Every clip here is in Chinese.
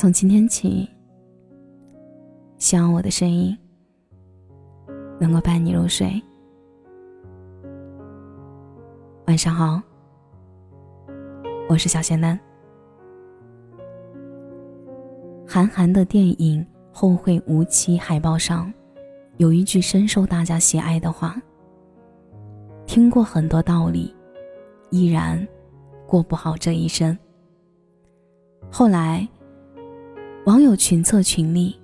从今天起，希望我的声音能够伴你入睡。晚上好，我是小仙丹。韩寒的电影《后会无期》海报上有一句深受大家喜爱的话：“听过很多道理，依然过不好这一生。”后来，网友群策群力，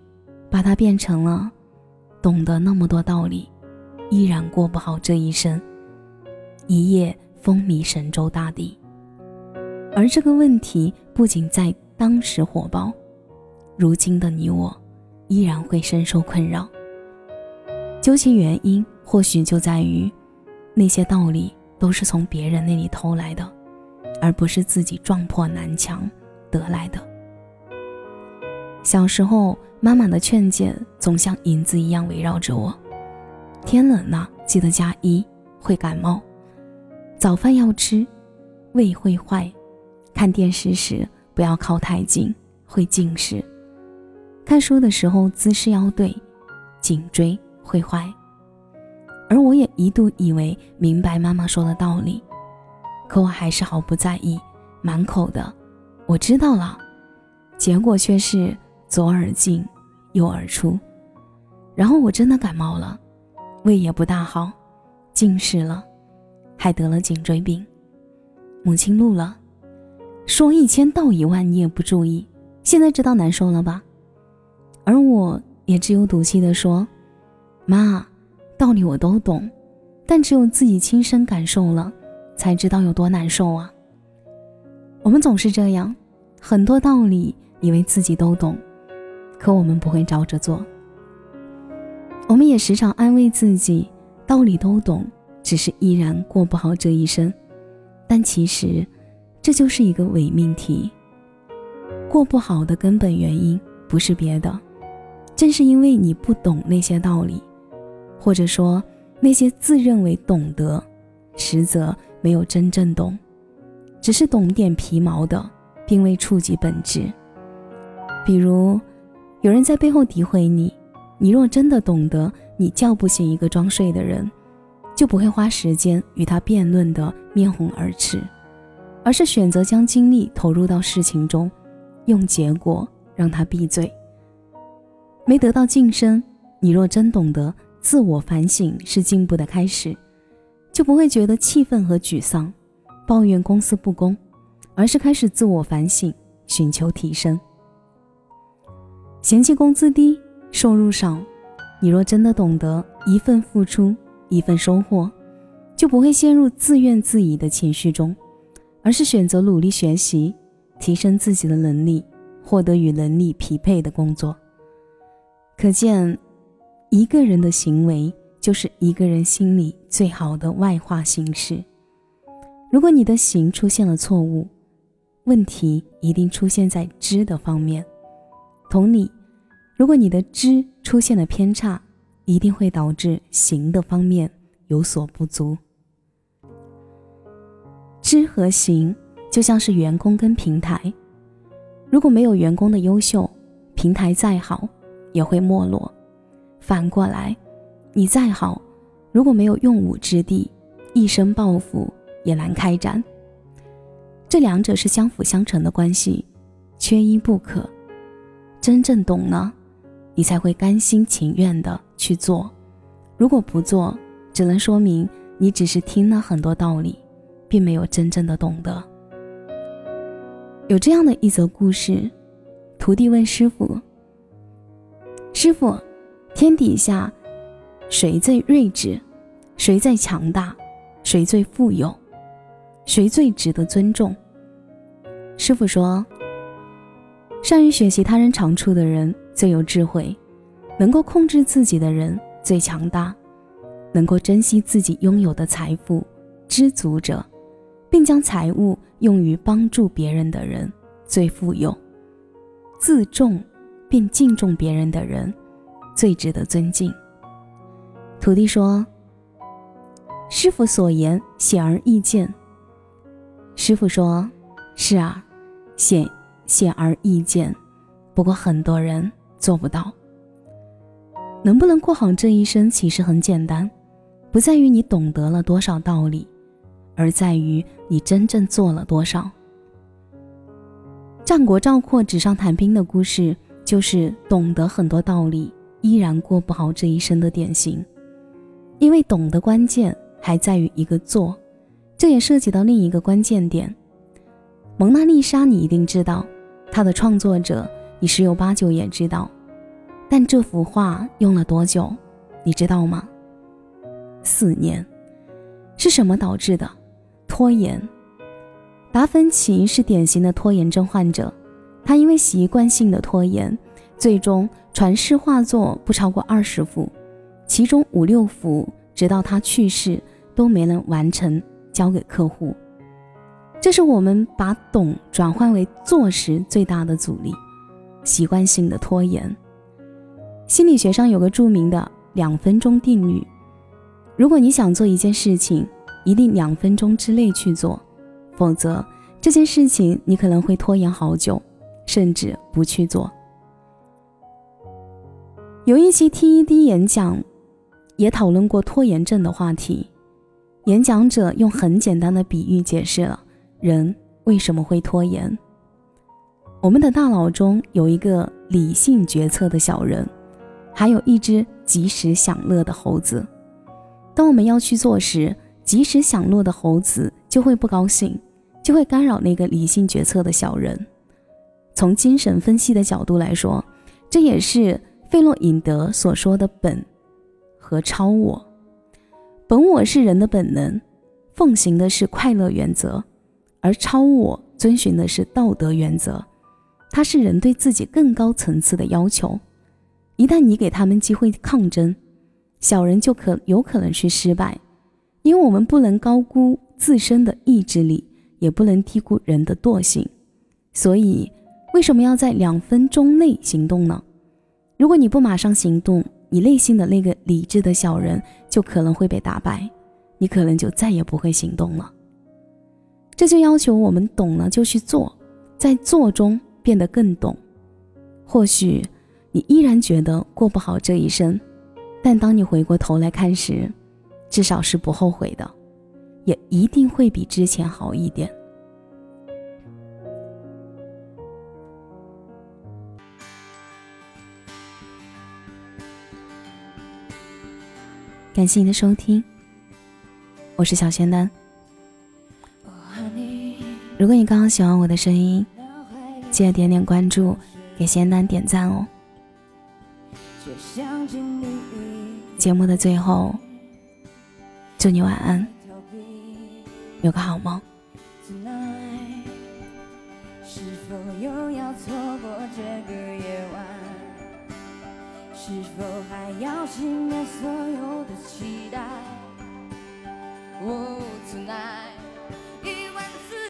把它变成了“懂得那么多道理，依然过不好这一生”，一夜风靡神州大地。而这个问题不仅在当时火爆，如今的你我，依然会深受困扰。究其原因，或许就在于，那些道理都是从别人那里偷来的，而不是自己撞破南墙。得来的。小时候，妈妈的劝诫总像影子一样围绕着我。天冷了，记得加衣，会感冒。早饭要吃，胃会坏。看电视时不要靠太近，会近视。看书的时候姿势要对，颈椎会坏。而我也一度以为明白妈妈说的道理，可我还是毫不在意，满口的。我知道了，结果却是左耳进，右耳出，然后我真的感冒了，胃也不大好，近视了，还得了颈椎病。母亲怒了，说一千道一万你也不注意，现在知道难受了吧？而我也只有赌气的说，妈，道理我都懂，但只有自己亲身感受了，才知道有多难受啊。我们总是这样，很多道理以为自己都懂，可我们不会照着做。我们也时常安慰自己，道理都懂，只是依然过不好这一生。但其实，这就是一个伪命题。过不好的根本原因不是别的，正是因为你不懂那些道理，或者说那些自认为懂得，实则没有真正懂。只是懂点皮毛的，并未触及本质。比如，有人在背后诋毁你，你若真的懂得，你叫不醒一个装睡的人，就不会花时间与他辩论的面红耳赤，而是选择将精力投入到事情中，用结果让他闭嘴。没得到晋升，你若真懂得自我反省是进步的开始，就不会觉得气愤和沮丧。抱怨公司不公，而是开始自我反省，寻求提升。嫌弃工资低、收入少，你若真的懂得一份付出一份收获，就不会陷入自怨自艾的情绪中，而是选择努力学习，提升自己的能力，获得与能力匹配的工作。可见，一个人的行为就是一个人心里最好的外化形式。如果你的行出现了错误，问题一定出现在知的方面。同理，如果你的知出现了偏差，一定会导致行的方面有所不足。知和行就像是员工跟平台，如果没有员工的优秀，平台再好也会没落。反过来，你再好，如果没有用武之地，一身抱负。也难开展。这两者是相辅相成的关系，缺一不可。真正懂了，你才会甘心情愿的去做。如果不做，只能说明你只是听了很多道理，并没有真正的懂得。有这样的一则故事：徒弟问师傅：“师傅，天底下谁最睿智？谁最强大？谁最富有？”谁最值得尊重？师傅说：“善于学习他人长处的人最有智慧，能够控制自己的人最强大，能够珍惜自己拥有的财富、知足者，并将财物用于帮助别人的人最富有，自重并敬重别人的人最值得尊敬。”徒弟说：“师傅所言显而易见。”师傅说：“是啊，显显而易见，不过很多人做不到。能不能过好这一生，其实很简单，不在于你懂得了多少道理，而在于你真正做了多少。战国赵括纸上谈兵的故事，就是懂得很多道理，依然过不好这一生的典型。因为懂的关键还在于一个做，这也涉及到另一个关键点。蒙娜丽莎，你一定知道，它的创作者你十有八九也知道。但这幅画用了多久，你知道吗？四年，是什么导致的？拖延。达芬奇是典型的拖延症患者，他因为习惯性的拖延，最终传世画作不超过二十幅，其中五六幅直到他去世都没能完成交给客户。这是我们把懂转换为做时最大的阻力，习惯性的拖延。心理学上有个著名的两分钟定律：如果你想做一件事情，一定两分钟之内去做，否则这件事情你可能会拖延好久，甚至不去做。有一期 TED 演讲也讨论过拖延症的话题，演讲者用很简单的比喻解释了人为什么会拖延。我们的大脑中有一个理性决策的小人。还有一只及时享乐的猴子，当我们要去做时，及时享乐的猴子就会不高兴，就会干扰那个理性决策的小人。从精神分析的角度来说，这也是费洛伊德所说的本和超我。本我是人的本能，奉行的是快乐原则，而超我遵循的是道德原则，它是人对自己更高层次的要求。一旦你给他们机会抗争，小人就可有可能去失败，因为我们不能高估自身的意志力，也不能低估人的惰性。所以，为什么要在两分钟内行动呢？如果你不马上行动，你内心的那个理智的小人就可能会被打败，你可能就再也不会行动了。这就要求我们懂了就去做，在做中变得更懂。或许。你依然觉得过不好这一生，但当你回过头来看时，至少是不后悔的，也一定会比之前好一点。感谢你的收听，我是小仙丹。如果你刚刚喜欢我的声音，记得点点关注，给仙丹点赞哦。节目的最后，祝你晚安，有个好梦。是否又要错过这个夜晚？是否还要熄灭所有的期待？哦，tonight。